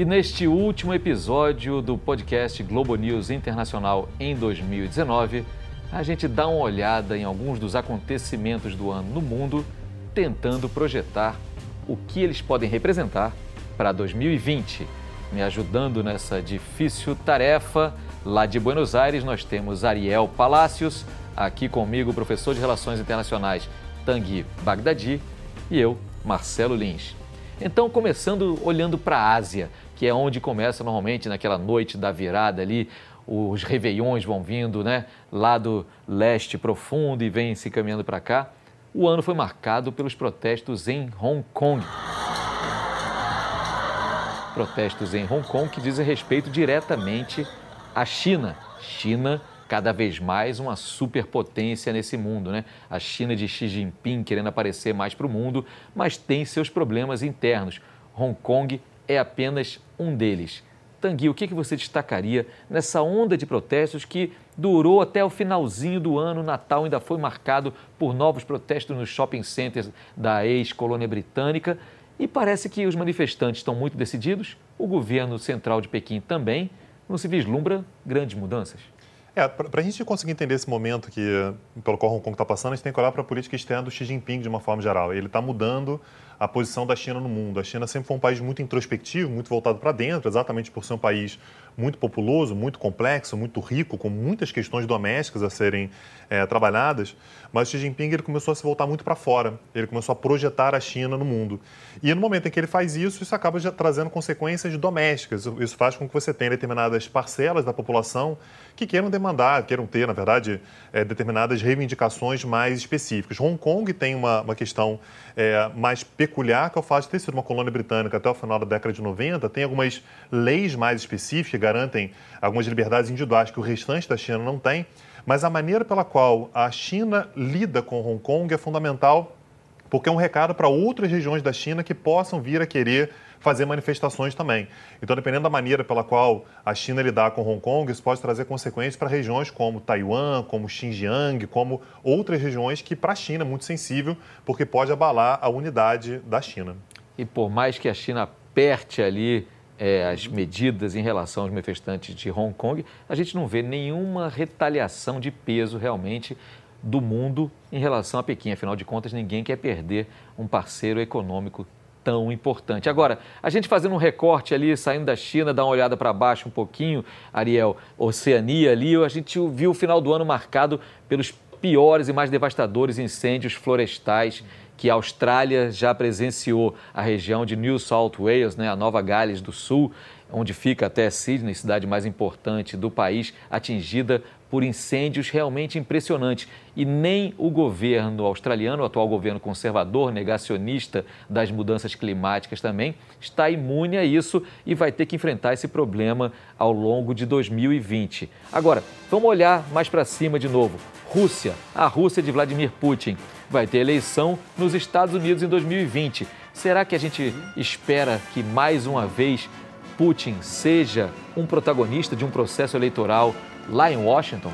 E neste último episódio do podcast Globo News Internacional em 2019, a gente dá uma olhada em alguns dos acontecimentos do ano no mundo, tentando projetar o que eles podem representar para 2020. Me ajudando nessa difícil tarefa, lá de Buenos Aires, nós temos Ariel Palácios, aqui comigo o professor de Relações Internacionais Tanguy Bagdadi e eu, Marcelo Lins. Então, começando olhando para a Ásia, que é onde começa normalmente naquela noite da virada ali, os réveillons vão vindo, né, lá do leste profundo e vêm se caminhando para cá. O ano foi marcado pelos protestos em Hong Kong. Protestos em Hong Kong que dizem respeito diretamente à China. China cada vez mais uma superpotência nesse mundo, né? A China de Xi Jinping querendo aparecer mais para o mundo, mas tem seus problemas internos. Hong Kong é apenas um deles. Tanguy, o que você destacaria nessa onda de protestos que durou até o finalzinho do ano? Natal ainda foi marcado por novos protestos nos shopping centers da ex-colônia britânica e parece que os manifestantes estão muito decididos, o governo central de Pequim também. Não se vislumbra grandes mudanças? É, para a gente conseguir entender esse momento que, pelo qual Hong Kong está passando, a gente tem que olhar para a política externa do Xi Jinping de uma forma geral. Ele está mudando a posição da China no mundo. A China sempre foi um país muito introspectivo, muito voltado para dentro, exatamente por ser um país muito populoso, muito complexo, muito rico, com muitas questões domésticas a serem é, trabalhadas. Mas Xi Jinping ele começou a se voltar muito para fora. Ele começou a projetar a China no mundo. E no momento em que ele faz isso, isso acaba já trazendo consequências domésticas. Isso faz com que você tenha determinadas parcelas da população que queiram demandar, queiram ter, na verdade, é, determinadas reivindicações mais específicas. Hong Kong tem uma, uma questão é, mais peculiar, que é o fato de ter sido uma colônia britânica até o final da década de 90, tem algumas leis mais específicas que garantem algumas liberdades individuais que o restante da China não tem, mas a maneira pela qual a China lida com Hong Kong é fundamental porque é um recado para outras regiões da China que possam vir a querer fazer manifestações também. Então, dependendo da maneira pela qual a China lidar com Hong Kong, isso pode trazer consequências para regiões como Taiwan, como Xinjiang, como outras regiões que para a China é muito sensível, porque pode abalar a unidade da China. E por mais que a China aperte ali é, as medidas em relação aos manifestantes de Hong Kong, a gente não vê nenhuma retaliação de peso realmente do mundo em relação a Pequim. Afinal de contas, ninguém quer perder um parceiro econômico tão importante. Agora, a gente fazendo um recorte ali, saindo da China, dá uma olhada para baixo um pouquinho, Ariel, Oceania ali, a gente viu o final do ano marcado pelos piores e mais devastadores incêndios florestais que a Austrália já presenciou, a região de New South Wales, né, a Nova Gales do Sul, onde fica até Sydney, cidade mais importante do país, atingida por incêndios realmente impressionantes. E nem o governo australiano, o atual governo conservador, negacionista das mudanças climáticas também, está imune a isso e vai ter que enfrentar esse problema ao longo de 2020. Agora, vamos olhar mais para cima de novo. Rússia, a Rússia de Vladimir Putin, vai ter eleição nos Estados Unidos em 2020. Será que a gente espera que mais uma vez Putin seja um protagonista de um processo eleitoral lá em Washington.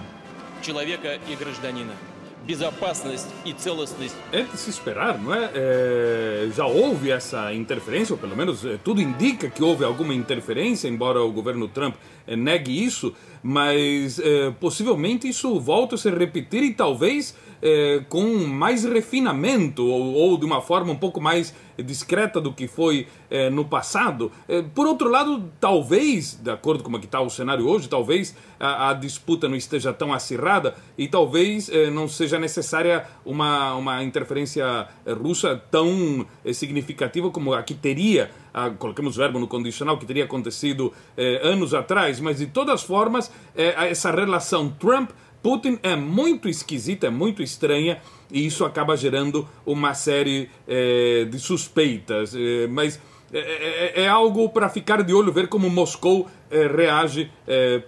É de se esperar, não é? é? Já houve essa interferência, ou pelo menos é, tudo indica que houve alguma interferência, embora o governo Trump negue isso, mas é, possivelmente isso volta a se repetir e talvez é, com mais refinamento ou, ou, de uma forma um pouco mais discreta do que foi é, no passado. É, por outro lado, talvez, de acordo com como está o cenário hoje, talvez a, a, disputa não esteja tão acirrada e talvez é, não seja necessária uma, uma interferência russa tão é, significativa como a que teria, a, coloquemos o verbo no condicional, que teria acontecido é, anos atrás, mas de todas formas, essa relação Trump Putin é muito esquisita, é muito estranha e isso acaba gerando uma série é, de suspeitas. É, mas é, é, é algo para ficar de olho, ver como Moscou reage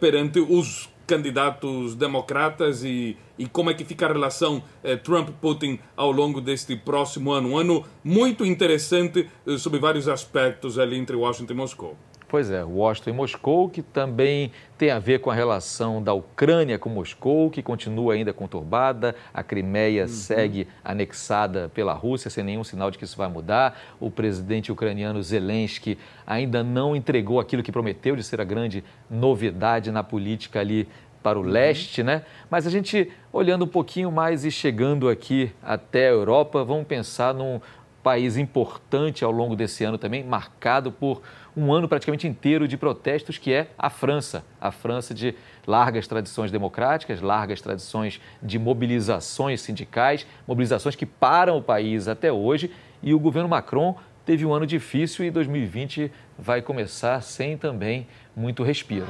perante os candidatos democratas e, e como é que fica a relação Trump-Putin ao longo deste próximo ano. Um ano muito interessante sob vários aspectos ali entre Washington e Moscou. Pois é, Washington e Moscou, que também tem a ver com a relação da Ucrânia com Moscou, que continua ainda conturbada. A Crimeia uhum. segue anexada pela Rússia, sem nenhum sinal de que isso vai mudar. O presidente ucraniano Zelensky ainda não entregou aquilo que prometeu de ser a grande novidade na política ali para o uhum. leste, né? Mas a gente, olhando um pouquinho mais e chegando aqui até a Europa, vamos pensar num país importante ao longo desse ano também, marcado por um ano praticamente inteiro de protestos, que é a França. A França de largas tradições democráticas, largas tradições de mobilizações sindicais, mobilizações que param o país até hoje. E o governo Macron teve um ano difícil e 2020 vai começar sem também muito respiro.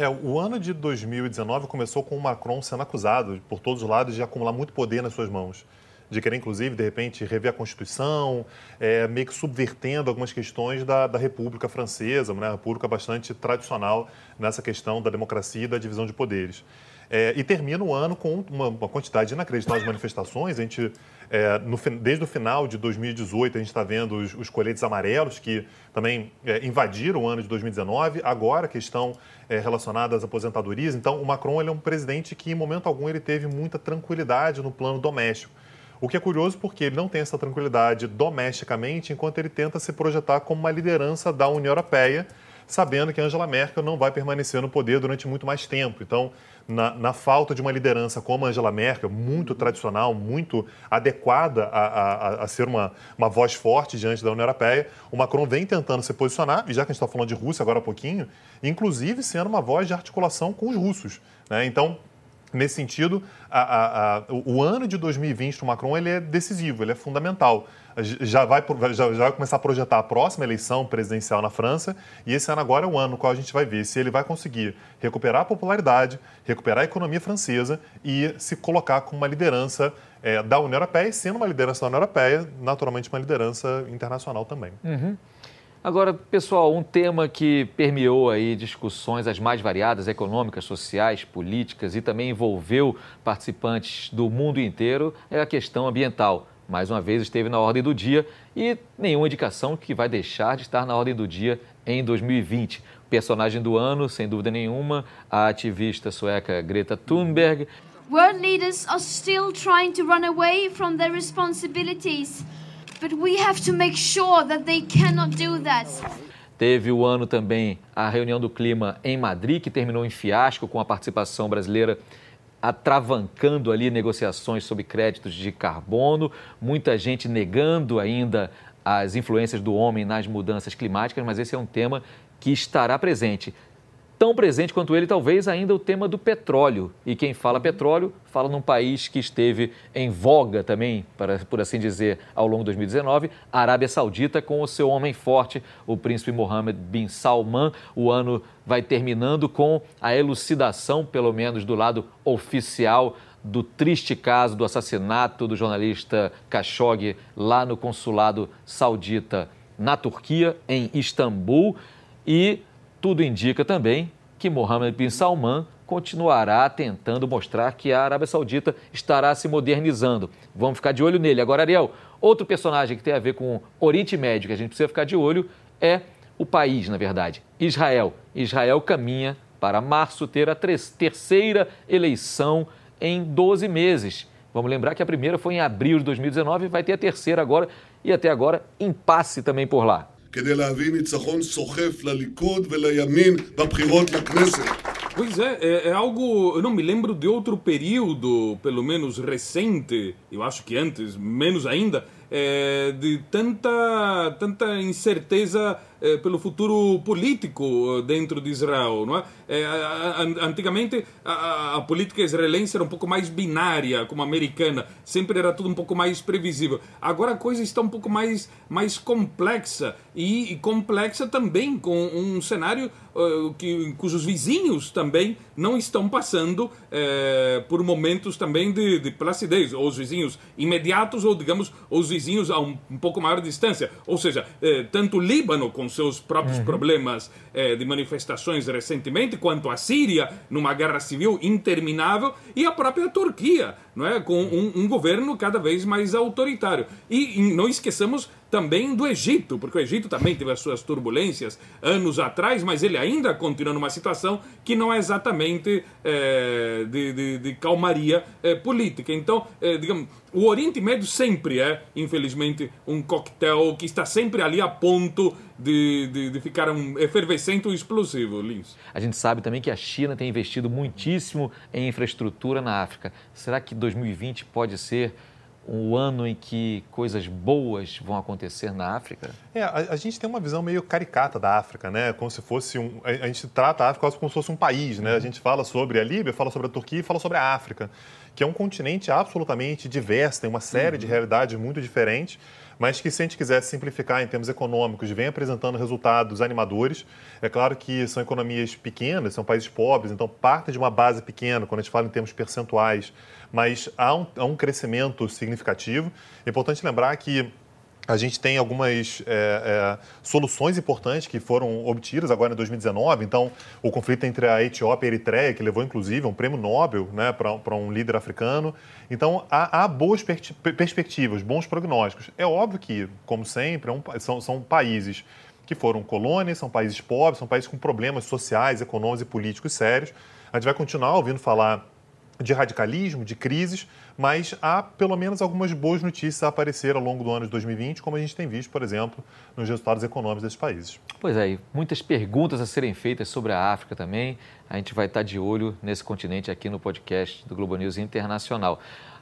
É, o ano de 2019 começou com o Macron sendo acusado por todos os lados de acumular muito poder nas suas mãos de querer, inclusive, de repente, rever a Constituição, é, meio que subvertendo algumas questões da, da República Francesa, né, uma república bastante tradicional nessa questão da democracia e da divisão de poderes. É, e termina o ano com uma, uma quantidade inacreditável de manifestações. A gente, é, no, desde o final de 2018, a gente está vendo os, os, coletes amarelos que também é, invadiram o ano de 2019. Agora, a questão é, relacionada às aposentadorias. Então, o Macron ele é um presidente que, em momento algum, ele teve muita tranquilidade no plano doméstico. O que é curioso porque ele não tem essa tranquilidade domesticamente enquanto ele tenta se projetar como uma liderança da União Europeia, sabendo que Angela Merkel não vai permanecer no poder durante muito mais tempo. Então, na, na falta de uma liderança como Angela Merkel, muito tradicional, muito adequada a, a, a, ser uma, uma voz forte diante da União Europeia, o Macron vem tentando se posicionar, e já que a gente está falando de Rússia agora há pouquinho, inclusive sendo uma voz de articulação com os russos. Né? Então, Nesse sentido, a, a, a, o ano de 2020 do Macron ele é decisivo, ele é fundamental. Já vai, já, vai começar a projetar a próxima eleição presidencial na França e esse ano agora é o ano no qual a gente vai ver se ele vai conseguir recuperar a popularidade, recuperar a economia francesa e se colocar como uma liderança é, da União Europeia e sendo uma liderança da União Europeia, naturalmente uma liderança internacional também. Uhum. Agora, pessoal, um tema que permeou aí discussões as mais variadas, econômicas, sociais, políticas e também envolveu participantes do mundo inteiro é a questão ambiental. Mais uma vez esteve na ordem do dia e nenhuma indicação que vai deixar de estar na ordem do dia em 2020. Personagem do ano, sem dúvida nenhuma, a ativista sueca Greta Thunberg. World leaders are still trying to run away from their responsibilities. But we have to make sure that they cannot do that. Teve o ano também a reunião do clima em Madrid, que terminou em fiasco com a participação brasileira atravancando ali negociações sobre créditos de carbono, muita gente negando ainda as influências do homem nas mudanças climáticas, mas esse é um tema que estará presente tão presente quanto ele, talvez ainda o tema do petróleo. E quem fala petróleo, fala num país que esteve em voga também, para, por assim dizer, ao longo de 2019, a Arábia Saudita, com o seu homem forte, o príncipe Mohammed bin Salman. O ano vai terminando com a elucidação, pelo menos do lado oficial, do triste caso do assassinato do jornalista Khashoggi lá no consulado saudita na Turquia, em Istambul. E tudo indica também que Mohammed bin Salman continuará tentando mostrar que a Arábia Saudita estará se modernizando. Vamos ficar de olho nele. Agora, Ariel, outro personagem que tem a ver com o Oriente Médio que a gente precisa ficar de olho é o país, na verdade, Israel. Israel caminha para março ter a terceira eleição em 12 meses. Vamos lembrar que a primeira foi em abril de 2019 e vai ter a terceira agora e até agora impasse também por lá. כדי להביא ניצחון סוחף לליכוד ולימין בבחירות לכנסת. Pois é, é, é, algo. Eu não me lembro de outro período, pelo menos recente, eu acho que antes, menos ainda, é, de tanta, tanta incerteza é, pelo futuro político eh, dentro de Israel. Não é? é antigamente a, a, política israelense era um pouco mais binária, como a americana, sempre era tudo um pouco mais previsível. Agora a coisa está um pouco mais, mais complexa e, e complexa também com um cenário uh, que, cujos vizinhos também não estão passando uh, por momentos também de, de placidez, ou os vizinhos imediatos ou digamos os vizinhos a um, um pouco maior distância. Ou seja, uh, tanto o Líbano com seus próprios uhum. problemas de manifestações recentemente, quanto a Síria, numa guerra civil interminável, e a própria Turquia, é? com um, um governo cada vez mais autoritário. E, e não esqueçamos também do Egito, porque o Egito também teve as suas turbulências anos atrás, mas ele ainda continua numa situação que não é exatamente é, de, de, de, calmaria é, política. Então, é, digamos, o Oriente Médio sempre é, infelizmente, um coquetel que está sempre ali a ponto de, de, de ficar um efervescente ou explosivo, Lins. A gente sabe também que a China tem investido muitíssimo em infraestrutura na África. Será que 2020 pode ser um ano em que coisas boas vão acontecer na África? É, a, a, gente tem uma visão meio caricata da África, né? Como se fosse um. A, a gente trata a África quase como se fosse um país, né? A uhum. gente fala sobre a Líbia, fala sobre a Turquia e fala sobre a África, que é um continente absolutamente diverso, tem uma série uhum. de realidades muito diferentes mas que se a gente quisesse simplificar em termos econômicos, vem apresentando resultados animadores. É claro que são economias pequenas, são países pobres, então parte de uma base pequena, quando a gente fala em termos percentuais, mas há um, há um crescimento significativo. É importante lembrar que a gente tem algumas é, é, soluções importantes que foram obtidas agora em 2019. Então, o conflito entre a Etiópia e a Eritreia, que levou inclusive um prêmio Nobel né, para um líder africano. Então, há, há boas per perspectivas, bons prognósticos. É óbvio que, como sempre, é um, são, são países que foram colônias, são países pobres, são países com problemas sociais, econômicos e políticos sérios. A gente vai continuar ouvindo falar de radicalismo, de crises, mas há pelo menos algumas boas notícias a aparecer ao longo do ano de 2020, como a gente tem visto, por exemplo, nos resultados econômicos desses países. Pois é, muitas perguntas a serem feitas sobre a África também. A gente vai estar de olho nesse continente aqui no podcast do Globo News Internacional.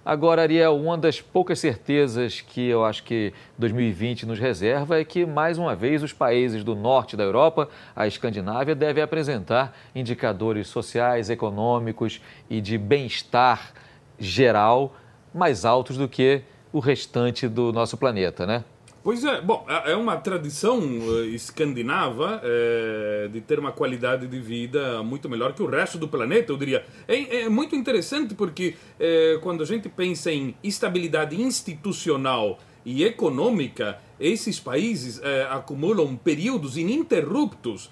Agora, Ariel, uma das poucas certezas que eu acho que 2020 nos reserva é que, mais uma vez, os países do norte da Europa, a Escandinávia, devem apresentar indicadores sociais, econômicos e de bem-estar geral mais altos do que o restante do nosso planeta, né? Pois é, bom, é, é uma tradição uh, escandinava uh, de ter uma qualidade de vida muito melhor que o resto do planeta, eu diria. É, é muito interessante porque uh, quando a gente pensa em estabilidade institucional e econômica, esses países acumulam períodos ininterruptos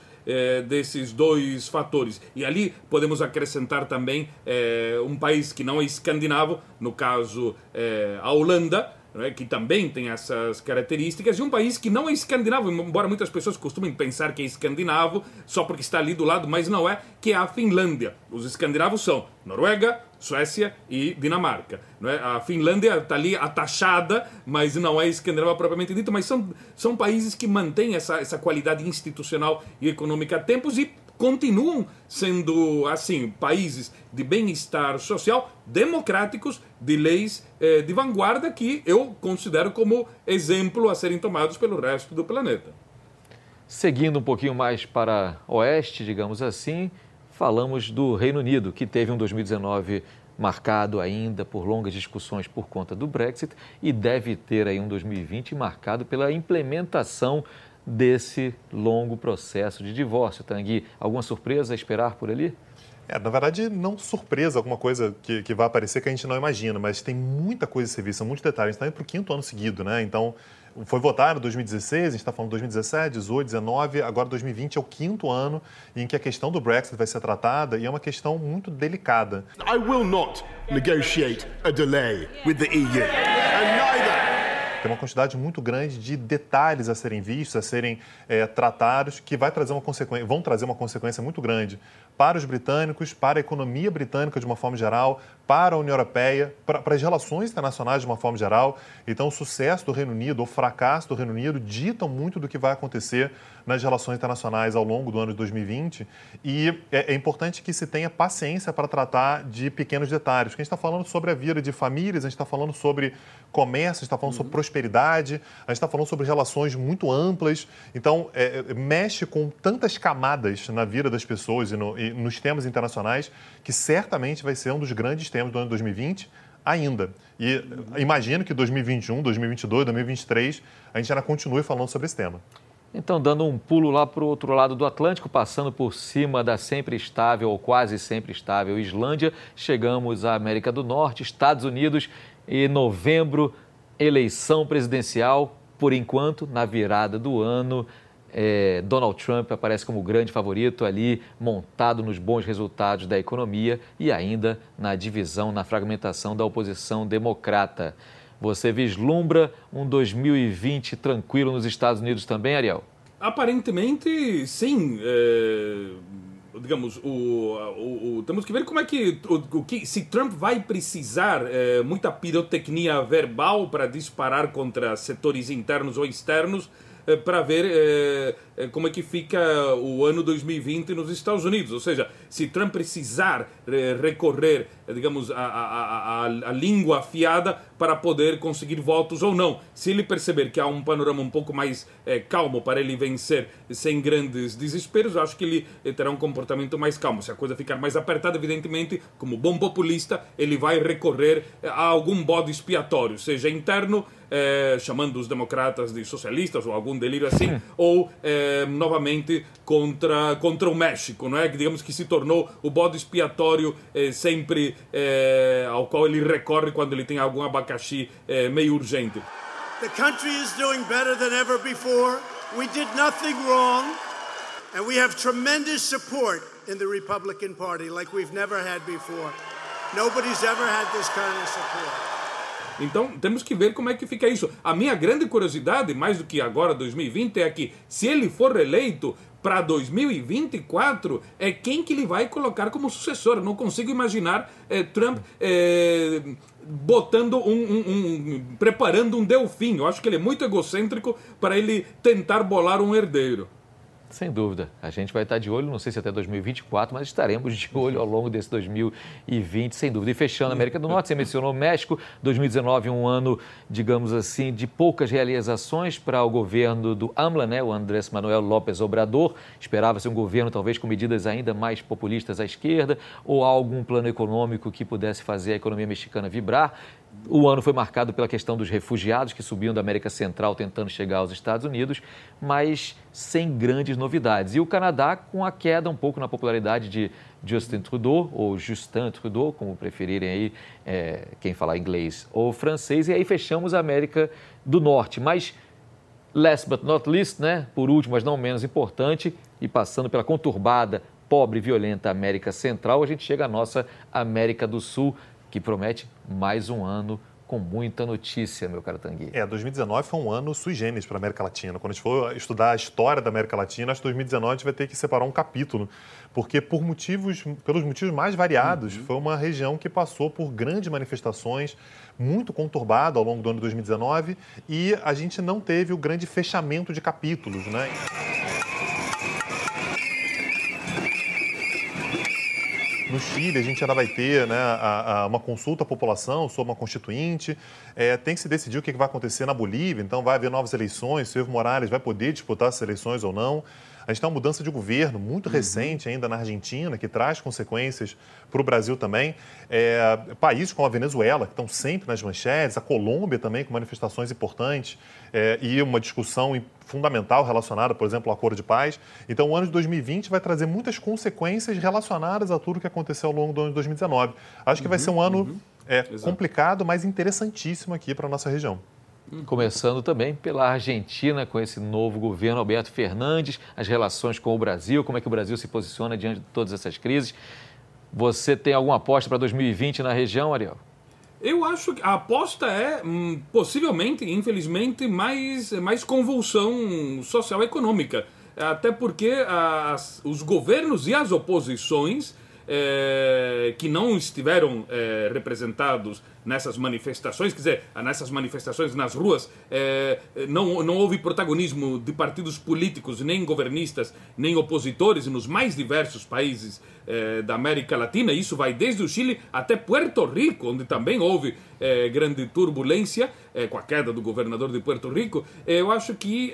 desses dois fatores. E ali podemos acrescentar também um país que não é escandinavo, no caso a Holanda, é? que também tem essas características, e um país que não é escandinavo, embora muitas pessoas costumem pensar que é escandinavo só porque está ali do lado, mas não é, que é a Finlândia. Os escandinavos são Noruega, Suécia e Dinamarca. É? A Finlândia está ali atachada, mas não é escandinava propriamente dito, mas são, são países que mantêm essa, essa qualidade institucional e econômica há tempos e continuam sendo, assim, países de bem-estar social, democráticos, de leis eh, de vanguarda que eu considero como exemplo a serem tomados pelo resto do planeta. Seguindo um pouquinho mais para oeste, digamos assim, falamos do Reino Unido, que teve um 2019 marcado ainda por longas discussões por conta do Brexit e deve ter aí um 2020 marcado pela implementação desse longo processo de divórcio. Tanguy, alguma surpresa a esperar por ali? É, na verdade, não surpresa, alguma coisa que, que vai aparecer que a gente não imagina, mas tem muita coisa serviço, são muitos detalhes. A gente está indo para o quinto ano seguido, né? Então, foi votado em 2016, a gente está falando 2017, 18, 19, agora 2020 é o quinto ano em que a questão do Brexit vai ser tratada e é uma questão muito delicada. I will not negotiate a delay with the EU. Tem uma quantidade muito grande de detalhes a serem vistos, a serem é, tratados, que vai trazer uma consequência, vão trazer uma consequência muito grande para os britânicos, para a economia britânica de uma forma geral, para a União Europeia, para, para as relações internacionais de uma forma geral. Então, o sucesso do Reino Unido, o fracasso do Reino Unido, ditam muito do que vai acontecer nas relações internacionais ao longo do ano de 2020. E é, é importante que se tenha paciência para tratar de pequenos detalhes. Porque a gente está falando sobre a vida de famílias, a gente está falando sobre comércio, a gente está falando uhum. sobre prosperidade, a gente está falando sobre relações muito amplas. Então, é, é, mexe com tantas camadas na vida das pessoas e, no, e nos temas internacionais que certamente vai ser um dos grandes temas do ano 2020 ainda. E imagino que 2021, 2022, 2023 a gente ainda continue falando sobre esse tema. Então, dando um pulo lá para o outro lado do Atlântico, passando por cima da sempre estável ou quase sempre estável Islândia, chegamos à América do Norte, Estados Unidos e novembro, eleição presidencial. Por enquanto, na virada do ano, É, Donald Trump aparece como grande favorito ali, montado nos bons resultados da economia e ainda na divisão, na fragmentação da oposição democrata. Você vislumbra um 2020 tranquilo nos Estados Unidos também, Ariel? Aparentemente, sim. É, digamos, o, o, o, temos que ver como é que, o, que se Trump vai precisar é, muita pirotecnia verbal para disparar contra setores internos ou externos para ver é, é, como é que fica o ano 2020 nos Estados Unidos. Ou seja, se Trump precisar recorrer, digamos, a, a, a, a língua afiada para poder conseguir votos ou não. Se ele perceber que há um panorama um pouco mais é, calmo para ele vencer sem grandes desesperos, acho que ele terá um comportamento mais calmo. Se a coisa ficar mais apertada, evidentemente, como bom populista, ele vai recorrer a algum bode expiatório, seja interno, é, chamando os democratas de socialistas ou algum delírio assim, ou é, novamente contra, contra o México, não é? Que digamos que se tornou o bode expiatório é, sempre ao qual ele recorre quando ele tem algum abacaxi meio urgente. The country is doing better than ever before. We did nothing wrong. And we have tremendous support in the Republican Party like we've never had before. Nobody's ever had this kind of support. Então temos que ver como é que fica isso. A minha grande curiosidade, mais do que agora 2020, é que se ele for reeleito para 2024, é quem que ele vai colocar como sucessor. Não consigo imaginar é, Trump é, botando um, um, um, preparando um delfim. Eu acho que ele é muito egocêntrico para ele tentar bolar um herdeiro. Sem dúvida. A gente vai estar de olho, não sei se até 2024, mas estaremos de olho ao longo desse 2020, sem dúvida. E fechando a América do Norte, você mencionou o México, 2019 um ano, digamos assim, de poucas realizações para o governo do AMLA, né, o Andrés Manuel López Obrador. Esperava-se um governo talvez com medidas ainda mais populistas à esquerda ou algum plano econômico que pudesse fazer a economia mexicana vibrar. O ano foi marcado pela questão dos refugiados que subiam da América Central tentando chegar aos Estados Unidos, mas sem grandes novidades. E o Canadá com a queda um pouco na popularidade de Justin Trudeau, ou Justin Trudeau, como preferirem aí é, quem falar inglês ou francês. E aí fechamos a América do Norte. Mas, last but not least, né, por último, mas não menos importante, e passando pela conturbada, pobre e violenta América Central, a gente chega à nossa América do Sul que promete mais um ano com muita notícia, meu caro Tanguy. É, 2019 foi um ano sui generis para a América Latina. Quando a gente for estudar a história da América Latina, acho que 2019 a gente vai ter que separar um capítulo, porque por motivos, pelos motivos mais variados, uhum. foi uma região que passou por grandes manifestações, muito conturbada ao longo do ano de 2019, e a gente não teve o grande fechamento de capítulos, né? No Chile, a gente ainda vai ter né, a, a, uma consulta à população sobre uma constituinte. É, tem que se decidir o que vai acontecer na Bolívia, então vai haver novas eleições, se o Evo Morales vai poder disputar essas eleições ou não. A gente tem uma mudança de governo muito uhum. recente ainda na Argentina, que traz consequências para o Brasil também. É, países como a Venezuela, que estão sempre nas manchetes, a Colômbia também, com manifestações importantes, é, e uma discussão fundamental relacionada, por exemplo, ao acordo de paz. Então, o ano de 2020 vai trazer muitas consequências relacionadas a tudo que aconteceu ao longo do ano de 2019. Acho que uhum, vai ser um ano uhum. é, complicado, mas interessantíssimo aqui para a nossa região. Começando também pela Argentina, com esse novo governo, Alberto Fernandes, as relações com o Brasil, como é que o Brasil se posiciona diante de todas essas crises. Você tem alguma aposta para 2020 na região, Ariel? Eu acho que a aposta é, hum, possivelmente, infelizmente, mais, mais convulsão social econômica. Até porque as, os governos e as oposições é, que não estiveram é, representados nessas manifestações, quer dizer, nessas manifestações nas ruas, é, não, não houve protagonismo de partidos políticos, nem governistas, nem opositores nos mais diversos países é, da América Latina. Isso vai desde o Chile até Puerto Rico, onde também houve é, grande turbulência com a queda do governador de Puerto Rico. Eu acho que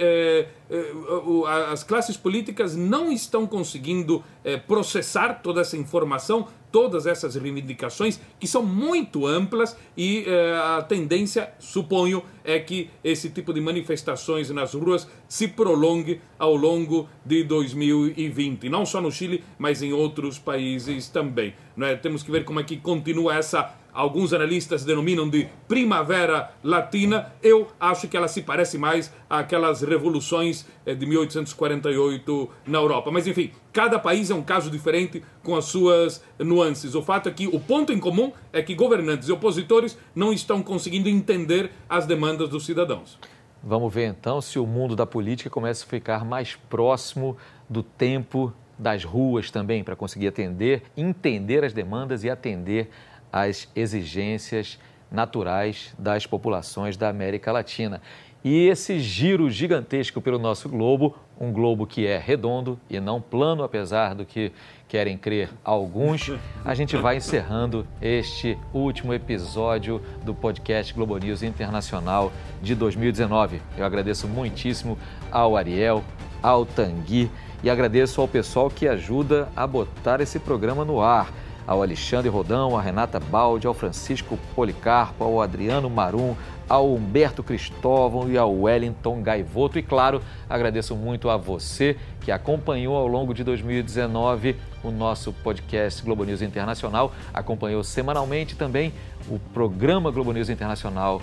as classes políticas não estão conseguindo processar toda essa informação todas essas reivindicações que são muito amplas e eh, a tendência, suponho, é que esse tipo de manifestações nas ruas se prolongue ao longo de 2020, não só no Chile, mas em outros países também. Né? Temos que ver como é que continua essa alguns analistas denominam de primavera latina, eu acho que ela se parece mais àquelas revoluções eh, de 1848 na Europa. Mas enfim, cada país é um caso diferente com as suas nuances. O fato é que o ponto em comum é que governantes e opositores não estão conseguindo entender as demandas dos cidadãos. Vamos ver então se o mundo da política começa a ficar mais próximo do tempo das ruas também, para conseguir atender, entender as demandas e atender às exigências naturais das populações da América Latina. E esse giro gigantesco pelo nosso globo, um globo que é redondo e não plano, apesar do que querem crer alguns, a gente vai encerrando este último episódio do podcast Globo News Internacional de 2019. Eu agradeço muitíssimo ao Ariel, ao Tanguy e agradeço ao pessoal que ajuda a botar esse programa no ar ao Alexandre Rodão, a Renata Baldi, ao Francisco Policarpo, ao Adriano Marum, ao Humberto Cristóvão e ao Wellington Gaivoto. E claro, agradeço muito a você que acompanhou ao longo de 2019 o nosso podcast Globo News Internacional, acompanhou semanalmente também o programa Globo News Internacional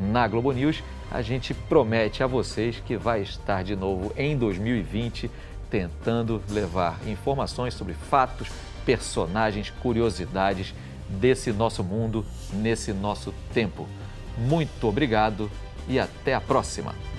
na Globo News. A gente promete a vocês que vai estar de novo em 2020 tentando levar informações sobre fatos, personagens, curiosidades desse nosso mundo, nesse nosso tempo. Muito obrigado e até a próxima!